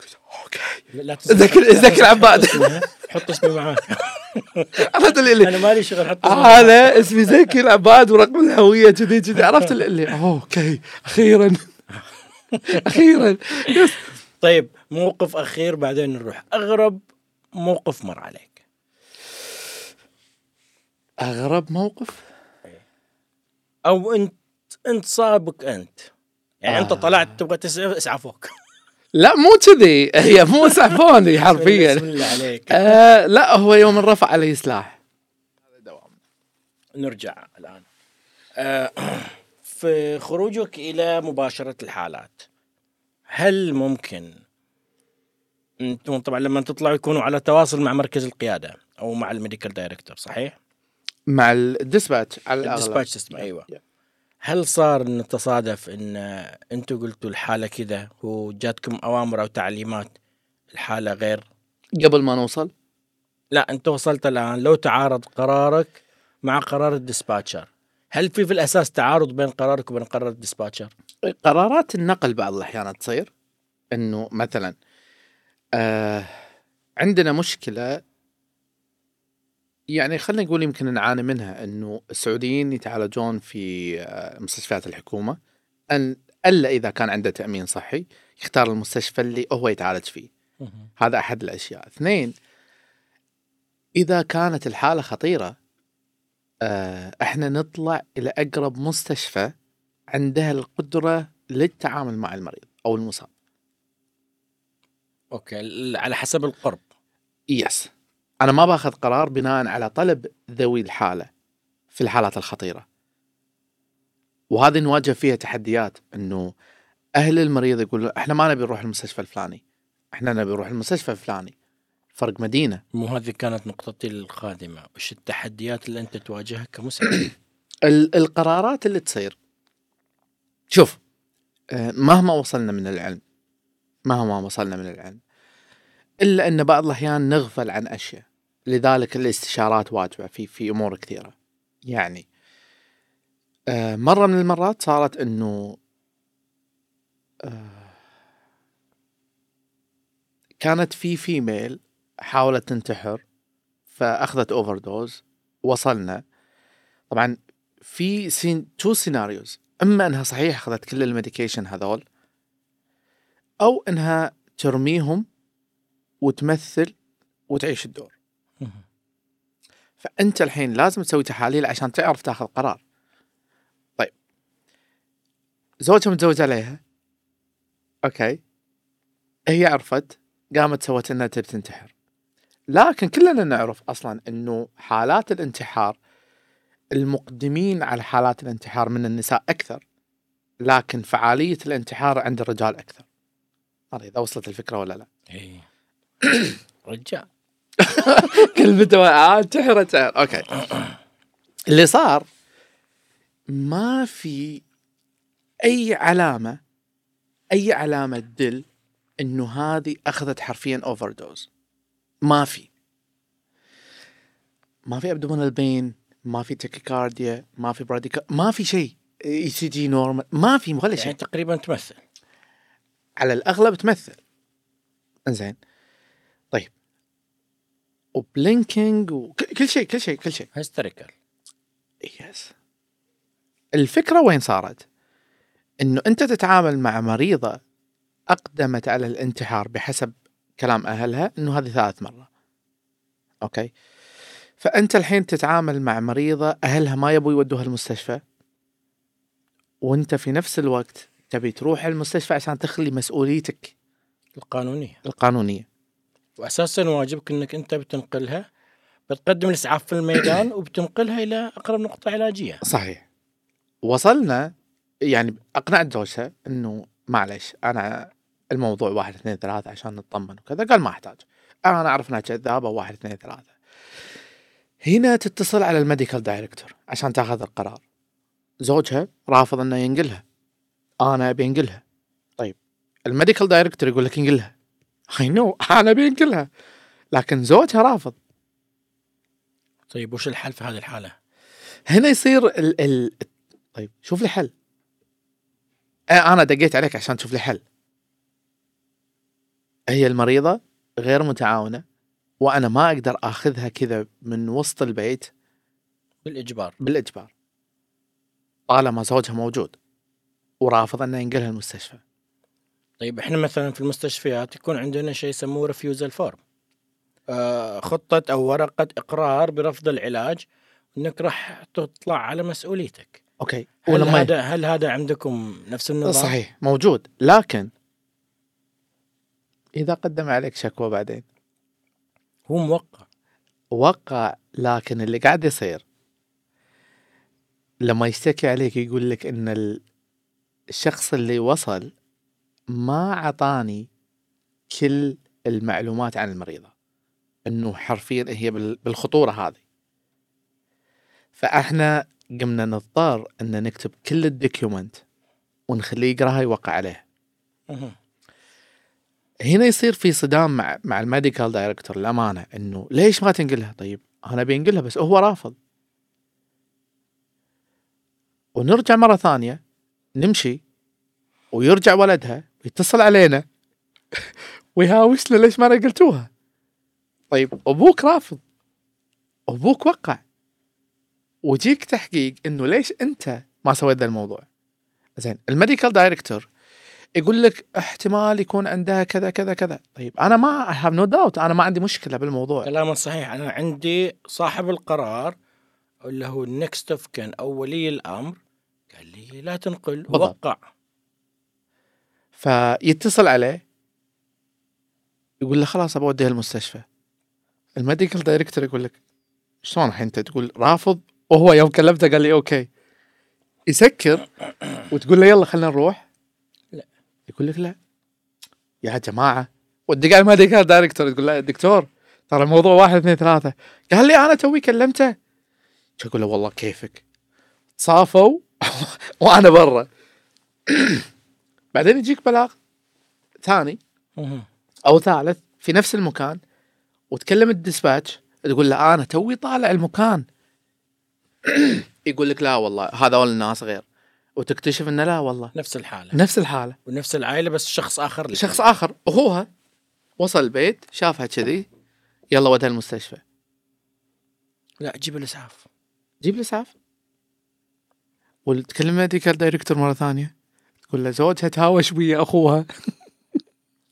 قلت okay. لا تنسى ذكر- عباد. حط اسمي معاك. عرفت اللي, اللي أنا مالي شغل حط. أنا اسمي زكي العباد ورقم الهوية كذي كذي عرفت اللي, اللي okay أخيرا. أخيرا. طيب موقف أخير بعدين نروح. أغرب موقف مر عليك. أغرب موقف؟ أو أنت أنت صابك أنت. يعني أنت آه. طلعت تبغى تسعف اسعفوك لا مو كذي. هي مو سعفوني بسم حرفيا. الله عليك. آه لا هو يوم رفع علي سلاح. نرجع الآن. آه، في خروجك إلى مباشرة الحالات؟ هل ممكن أنتم طبعا لما تطلعوا يكونوا على تواصل مع مركز القيادة أو مع ال medical director صحيح؟ مع ال dispatch على الأغلب. ال dispatch system أيوه. Yeah. هل صار أن تصادف أن أنتم قلتوا الحالة كذا وجاتكم أوامر أو تعليمات الحالة غير؟ قبل ما نوصل؟ لا أنت وصلت الآن. لو تعارض قرارك مع قرار ال dispatcher هل في في الأساس تعارض بين قرارك وبين قرار ال dispatcher؟ قرارات النقل بعض الأحيان تصير إنه مثلا آه عندنا مشكلة يعني خلينا نقول يمكن نعاني منها إنه السعوديين يتعالجون في آه مستشفيات الحكومة أن إلا إذا كان عنده تأمين صحي يختار المستشفى اللي هو يتعالج فيه. هذا أحد الأشياء. اثنين إذا كانت الحالة خطيرة إحنا نطلع إلى أقرب مستشفى عندها القدرة للتعامل مع المريض أو المصاب. okay على حسب القرب. yes أنا ما باخذ قرار بناء على طلب ذوي الحالة في الحالات الخطيرة. وهذه نواجه فيها تحديات إنه أهل المريض يقولوا إحنا ما نبي نروح المستشفى الفلاني. إحنا نبي نروح المستشفى الفلاني. فرق مدينة. مو هذه كانت نقطتي القادمة. وش التحديات اللي أنت تواجهها ال- القرارات اللي تصير. شوف آه، مهما وصلنا من العلم مهما وصلنا من العلم إلا أن بعض الأحيان نغفل عن أشياء. لذلك الاستشارات واجبة في في أمور كثيرة. يعني آه، مرة من المرات صارت إنه آه، كانت في female حاولت تنتحر فأخذت overdose وصلنا. طبعا في scen- two scenarios إما إنها صحيح أخذت كل ال medication هذول أو إنها ترميهم وتمثل وتعيش الدور. فأنت الحين لازم تسوي تحاليل عشان تعرف تاخذ قرار. طيب. زوجها متزوج عليها. okay. هي عرفت قامت سوت إنها تبي تنتحر. لكن كلنا نعرف أصلا إنه حالات الانتحار المقدمين على حالات الانتحار من النساء أكثر لكن فعالية الانتحار عند الرجال أكثر. ما إذا وصلت الفكرة ولا لا. اي رجال كلمته آه انتحر انتحر. أوكي. اللي صار ما في أي علامة أي علامة تدل إنه هذه أخذت حرفيا overdose ما في. ما في abdominal pain ما في tachycardia ما في bradycardia ما في شيء. ECG normal ما في ولا شيء يعني تقريبا تمثل. على الأغلب تمثل. إنزين. طيب. و blinking وكل شيء كل شيء كل شيء. hysterical yes الفكرة وين صارت؟ إنه أنت تتعامل مع مريضة أقدمت على الانتحار بحسب كلام أهلها إنه هذه ثالث مرة. أوكي؟ فأنت الحين تتعامل مع مريضة أهلها ما يبوا يودوها المستشفى وأنت في نفس الوقت تبي تروح المستشفى عشان تخلي مسؤوليتك القانونية القانونية. واساسا واجبك إنك أنت بتنقلها بتقدم الاسعاف في الميدان وبتنقلها إلى أقرب نقطة علاجية صحيح وصلنا يعني أقنعت زوجها إنه معلش أنا الموضوع واحد اثنين ثلاثة عشان نطمن وكذا قال ما أحتاج. أنا أعرف إنها كذابة واحد اثنين ثلاثة. هنا تتصل على ال medical director عشان تاخذ القرار. زوجها رافض إنه ينقلها. أنا أبي أنقلها. طيب ال medical director يقول لك انقلها. I know أنا أبي أنقلها. لكن زوجها رافض. طيب وش الحل في هذه الحالة؟ هنا يصير ال ال طيب شوف لي حل. أنا دقيت عليك عشان تشوف لي حل. هي المريضة غير متعاونة وأنا ما أقدر آخذها كذا من وسط البيت. بالإجبار. بالإجبار. طالما زوجها موجود ورافض انه ينقلها المستشفى. طيب إحنا مثلا في المستشفيات يكون عندنا شيء يسموه refusal form آه خطة أو ورقة إقرار برفض العلاج إنك راح تطلع على مسؤوليتك. أوكي. هل ولما هذا هل هذا عندكم نفس النظام؟ صحيح موجود. لكن إذا قدم عليك شكوى بعدين. هو موقع. وقع لكن اللي قاعد يصير لما يشتكي عليك يقول لك إن ال- الشخص اللي وصل ما عطاني كل المعلومات عن المريضة. إنه حرفيا هي بال- بالخطورة هذه. فإحنا قمنا نضطر إن نكتب كل ال document ونخليه يقرأها يوقع عليها مهم. هنا يصير في صدام مع مع ال medical director الامانه إنه ليش ما تنقلها؟ طيب أنا بينقلها بس هو رافض. ونرجع مرة ثانية نمشي ويرجع ولدها يتصل علينا. ويهاوشنا ليش ما نقلتوها. طيب أبوك رافض. أبوك وقع. ويجيك تحقيق إنه ليش أنت ما سويت ذا الموضوع. زين ال medical director يقول لك احتمال يكون عندها كذا كذا كذا. طيب أنا ما have no doubt أنا ما عندي مشكلة بالموضوع. كلامك صحيح. أنا عندي صاحب القرار اللي هو ال next of kin أو ولي الأمر قال لي لا تنقل بالضبط. وقع. فيتصل عليه يقول له خلاص أبغى أوديها المستشفى. ال medical director يقول لك شلون الحين أنت؟ تقول رافض. وهو يوم كلمته قال لي okay. يسكر وتقول له يلا خلينا نروح. يقول لك لا. يا جماعة ودق على ال medical director تقول له يا دكتور ترى الموضوع واحد اثنين ثلاثة. قال لي أنا توي كلمته. أقول له؟ والله كيفك. صافوا وأنا برا. بعدين يجيك بلاغ ثاني. أو ثالث في نفس المكان وتكلم الديسباتش تقول له أنا توي طالع المكان. يقول لك لا والله هذول الناس غير. وتكتشف إنه لا والله. نفس الحالة. نفس الحالة. ونفس العائلة بس شخص آخر اللي شخص. آخر. وهو وصل البيت شافها كذي. يلا ودها المستشفى. لا جيب الإسعاف. جيب الإسعاف. وتكلم medical director مرة ثانية. تقول له زوجها تهاوش ويا أخوها.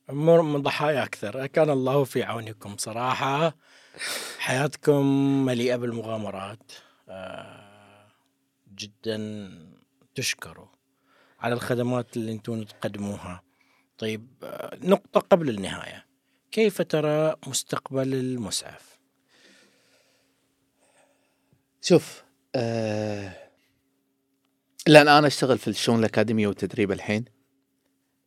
من ضحايا أكثر. كان الله في عونكم صراحة. حياتكم مليئة بالمغامرات. آه، جدا تشكروا على الخدمات اللي أنتم تقدموها. طيب آه، نقطة قبل النهاية. كيف ترى مستقبل المسعف؟ شوف آه لأن أنا أشتغل في الشؤون الأكاديمية والتدريب الحين.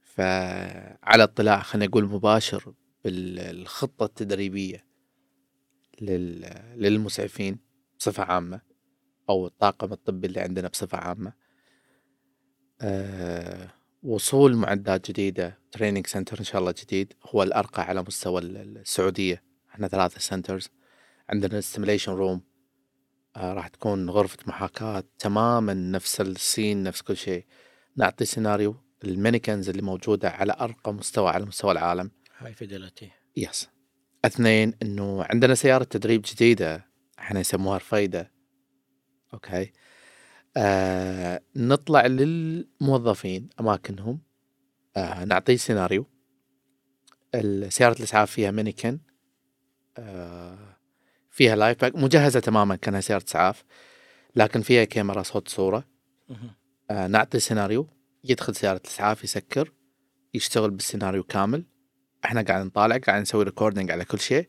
فعلى اطلاع خلينا نقول مباشر بالخطة التدريبية لل... للمسعفين بصفة عامة أو الطاقم الطبي اللي عندنا بصفة عامة. وصول معدات جديدة training center إن شاء الله جديد هو الأرقى على مستوى ال- السعودية. إحنا ثلاثة centers عندنا simulation room آه راح تكون غرفة محاكاة تماما نفس ال scene نفس كل شيء. نعطي سيناريو ال manikins اللي موجودة على أرقى مستوى على مستوى العالم. high fidelity yes اثنين إنه عندنا سيارة تدريب جديدة إحنا يسموها رفيدة okay آه نطلع للموظفين أماكنهم. آه نعطيه سيناريو. سيارة الإسعاف فيها manikin آه فيها LIFEPAK. مجهزة تماما كأنها سيارة إسعاف لكن فيها كاميرا صوت صورة. آه نعطي سيناريو. يدخل سيارة الإسعاف يسكر يشتغل بالسيناريو كامل. إحنا قاعد نطالع قاعد نسوي recording على كل شيء.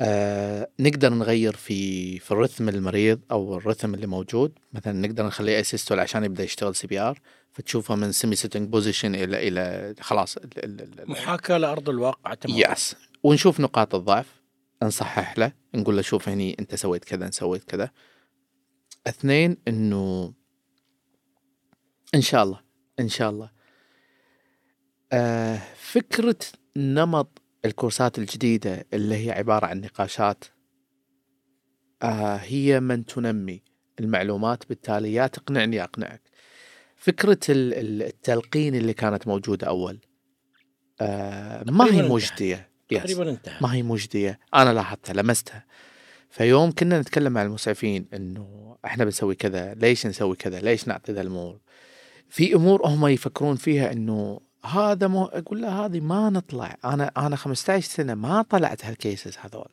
آه نقدر نغير في في ال rhythm المريض أو ال rhythm اللي موجود. مثلا نقدر نخليه asystole عشان يبدأ يشتغل CPR فتشوفه من semi sitting position إلى إلى خلاص محاكاة لأرض الواقع تمام yes ونشوف نقاط الضعف نصحح له نقول له شوف هني أنت سويت كذا أنت سويت كذا. اثنين إنه إن شاء الله إن شاء الله. آه فكرة نمط الكورسات الجديدة اللي هي عبارة عن نقاشات آه هي من تنمي المعلومات بالتالي يا تقنعني يا أقنعك. فكرة ال- ال- التلقين اللي كانت موجودة أول آه ما هي مجدية. تقريبا انتهى. ما هي مجدية. أنا لاحظتها لمستها. فيوم كنا نتكلم مع المسعفين إنه إحنا بنسوي كذا ليش نسوي كذا؟ ليش نعطي ذا الأمور في أمور هم يفكرون فيها إنه هذا مو أقول له هذه ما نطلع أنا أنا 15 سنة ما طلعت هال cases هذول.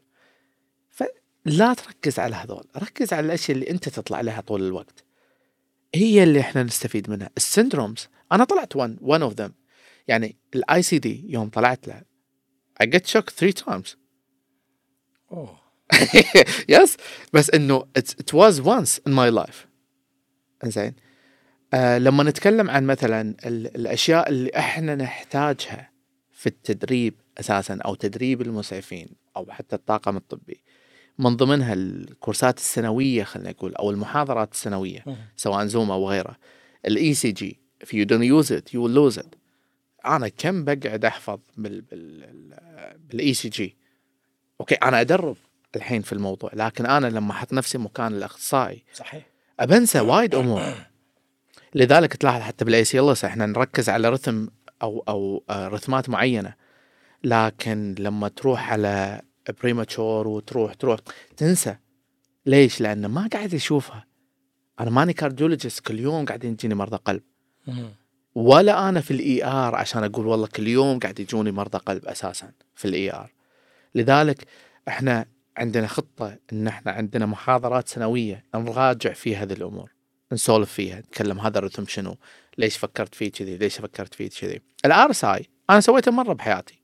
فلا تركز على هذول ركز على الأشياء اللي أنت تطلع لها طول الوقت. هي اللي إحنا نستفيد منها ال syndromes أنا طلعت one one of them. يعني ال ICD يوم طلعت له I get shocked three times. أوه. yes بس إنه it, it was once in my life. زين آه لما نتكلم عن مثلا ال- الأشياء اللي إحنا نحتاجها في التدريب أساسا أو تدريب المسعفين أو حتى الطاقم الطبي من ضمنها الكورسات السنوية خلينا نقول أو المحاضرات السنوية سواء Zoom أو غيره. ال ECG if you don't use it you will lose it. أنا كم بقعد أحفظ بال بال بال ECG okay أنا أدرب الحين في الموضوع لكن أنا لما أحط نفسي مكان الأخصائي صحيح. أبنسى وايد أمور. لذلك تلاحظ حتى بال ACLS إحنا نركز على رتم أو أو آه، رتمات معينة. لكن لما تروح على premature وتروح تروح تنسى. ليش؟ لأنه ما قاعد يشوفها. أنا ماني cardiologist كل يوم قاعدين يجيني مرضى قلب. ولا أنا في ال ER عشان أقول والله كل يوم قاعد يجوني مرضى قلب أساسا في ال ER لذلك إحنا عندنا خطة إن إحنا عندنا محاضرات سنوية نراجع في هذه الأمور. نسولف فيها نتكلم هذا الرتم شنو ليش فكرت فيه كذي ليش فكرت فيه كذي. ال RSI أنا سويته مرة بحياتي.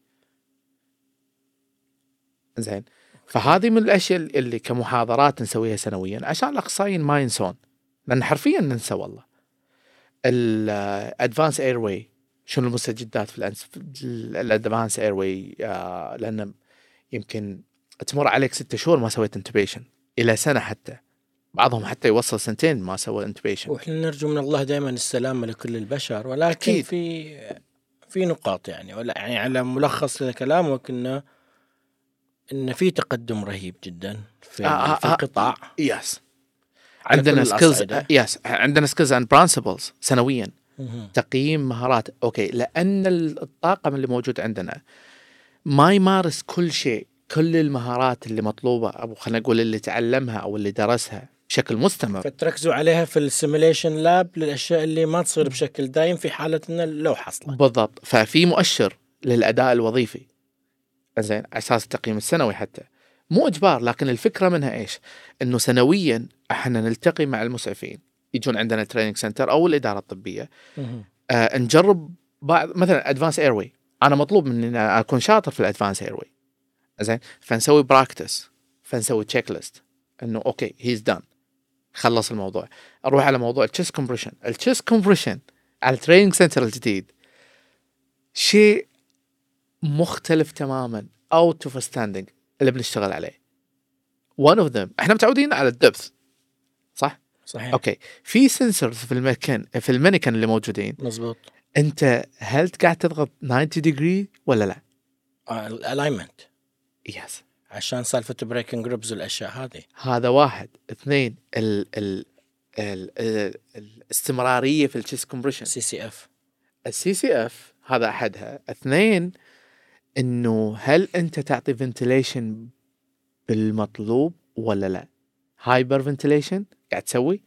زين. فهذه من الأشياء اللي كمحاضرات نسويها سنويا. عشان الأخصائيين ما ينسون. لأن حرفيا ننسى والله. ال advanced airway شنو المستجدات في ال advanced airway لأن يمكن تمر عليك ستة شهور ما سويت intubation إلى سنة حتى. بعضهم حتى يوصل سنتين ما سوى انتبيشن وإحنا نرجو من الله دائما السلامة لكل البشر ولكن أكيد. في في نقاط يعني ولا يعني على ملخص لكلامك انه إن في تقدم رهيب جدا في, آه، آه، في آه. القطاع yes على عندنا skills. yes عندنا skills and principles سنويا. تقييم مهارات okay لأن الطاقم اللي موجود عندنا ما يمارس كل شيء كل المهارات اللي مطلوبة أو خلينا نقول اللي تعلمها أو اللي درسها بشكل مستمر. فتركزوا عليها في ال simulation lab للأشياء اللي ما تصير بشكل دايم في حالة إن لو حصلت بالضبط. ففي مؤشر للأداء الوظيفي. زين على أساس التقييم السنوي حتى. مو إجبار لكن الفكرة منها إيش؟ إنه سنويا إحنا نلتقي مع المسعفين. يجون عندنا training center أو الإدارة الطبية. آه نجرب بعض مثلا advanced airway أنا مطلوب مني إن أكون شاطر في ال advanced airway زين فنسوي practice فنسوي checklist إنه okay he's done خلص الموضوع. أروح على موضوع ال chest compression ال chest compression على ال training center الجديد شيء مختلف تماما out of standing اللي بنشتغل عليه. One of them إحنا متعودين على ال depth صح؟ صحيح. okay. في sensors في المكان في ال manikin اللي موجودين. مزبوط أنت هل قاعد تضغط 90 degree ولا لا؟ ال alignment yes عشان سالفة breaking ribs والأشياء هذه. هذا واحد. اثنين ال ال ال ال الاستمرارية في ال chest compression CCF ال CCF هذا أحدها. اثنين إنه هل أنت تعطي ventilation بالمطلوب ولا لا؟ hyperventilation قاعد تسوي؟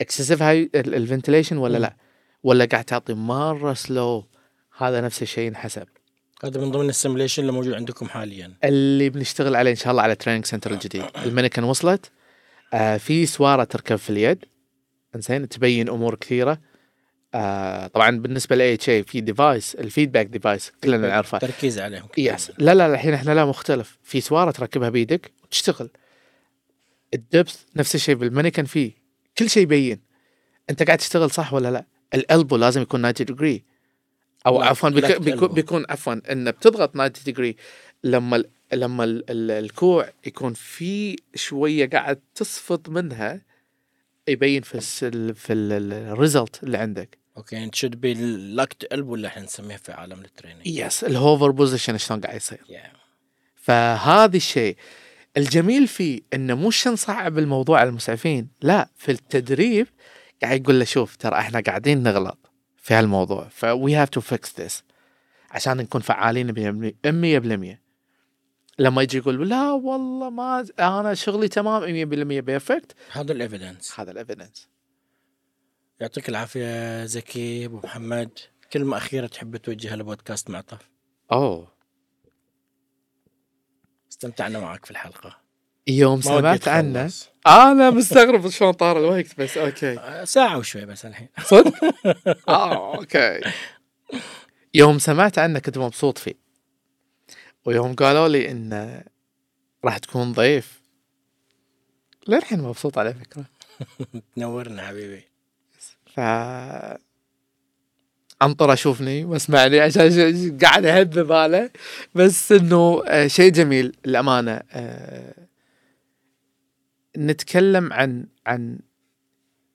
excessive هاي ال ventilation ولا مم. لا؟ ولا قاعد تعطي مرة slow هذا نفس الشيء ينحسب. هذا من ضمن ال simulation اللي موجود عندكم حاليا. اللي بنشتغل عليه إن شاء الله على training center الجديد. ال manikin وصلت. آه في سوارة تركب في اليد. إنزين تبين أمور كثيرة. آه طبعا بالنسبة ل AHA في device ال feedback device كلنا نعرفه. تركيز عليهم yes لا لا الحين إحنا لا مختلف. في سوارة تركبها بيدك وتشتغل. ال depth نفس الشيء بال manikin فيه كل شيء يبين. أنت قاعد تشتغل صح ولا لا؟ ال elbow لازم يكون 90 degree أو لا، عفوا بيكون. بيكون عفوا إن بتضغط 90 degree لما ال لما ال ال الكوع يكون في شوية قاعد تصفط منها يبين في ال في ال result اللي عندك okay انت should be locked قلب ولا إحنا نسميها في عالم ال training yes ال hover position شلون قاعد يصير Yeah. فهذا الشيء الجميل فيه إنه مش نصعب الموضوع على المسعفين لا في التدريب قاعد يقول له شوف ترى إحنا قاعدين نغلط في هالموضوع. ف we have to fix this. عشان نكون فعالين 100% لما يجي يقول لا والله ما أنا شغلي تمام 100% perfect هذا ال evidence هذا ال evidence يعطيك العافية زكي ابو محمد كلمه أخيرة تحب توجهها لبودكاست معطف. أوه. استمتعنا معك في الحلقة. يوم سمعت عنه. خلص. أنا مستغرب شلون طار الوقت بس okay. آه، ساعة وشوي بس الحين. صدق؟ آه okay. يوم سمعت عنه كنت مبسوط فيه. ويوم قالوا لي انه راح تكون ضيف. للحين مبسوط على فكرة. تنورنا حبيبي. ف انطر أشوفني واسمعني عشان ش- قاعد اهب باله بس إنه آه، شيء جميل الامانه آه، نتكلم عن عن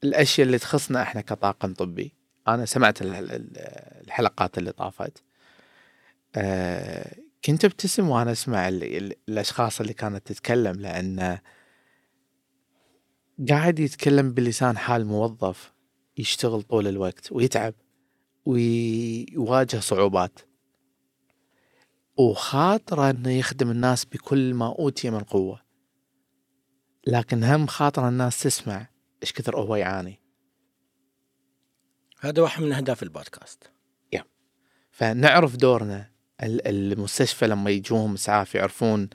الأشياء اللي تخصنا إحنا كطاقم طبي. أنا سمعت ال- ال- الحلقات اللي طافت. آه، كنت أبتسم وأنا أسمع ال- ال- الأشخاص اللي كانت تتكلم لأن قاعد يتكلم بلسان حال موظف يشتغل طول الوقت ويتعب ويواجه صعوبات. وخاطره إنه يخدم الناس بكل ما أوتي من قوة. لكن هم خاطر الناس تسمع إيش كثر هو يعاني. هذا واحد من أهداف البودكاست. فنعرف دورنا ال- المستشفى لما يجوهم اسعاف يعرفون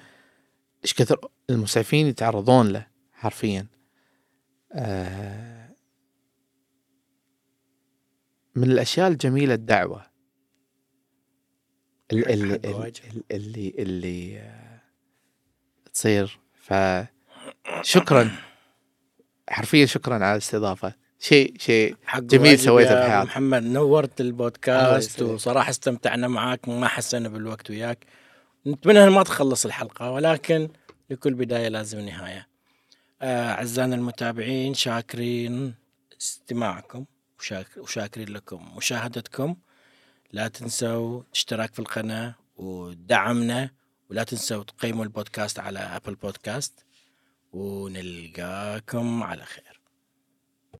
إيش كثر المسعفين يتعرضون له حرفيا. آه، من الأشياء الجميلة الدعوة. ال- ال- حق ال- واجب. ال- اللي اللي آه، تصير. فشكرا حرفيا شكرا على الاستضافة. شيء شيء حق جميل سويته أبو بحياتك. محمد. نورت البودكاست. وصراحة استمتعنا معاك ما حسينا بالوقت وياك. نتمنى ما تخلص الحلقة ولكن لكل بداية لازم نهاية. آه، أعزائنا المتابعين شاكرين استماعكم وشاك- وشاكرين لكم. مشاهدتكم لا تنسوا اشتراك في القناة ودعمنا ولا تنسوا تقيموا البودكاست على ابل بودكاست ونلقاكم على خير.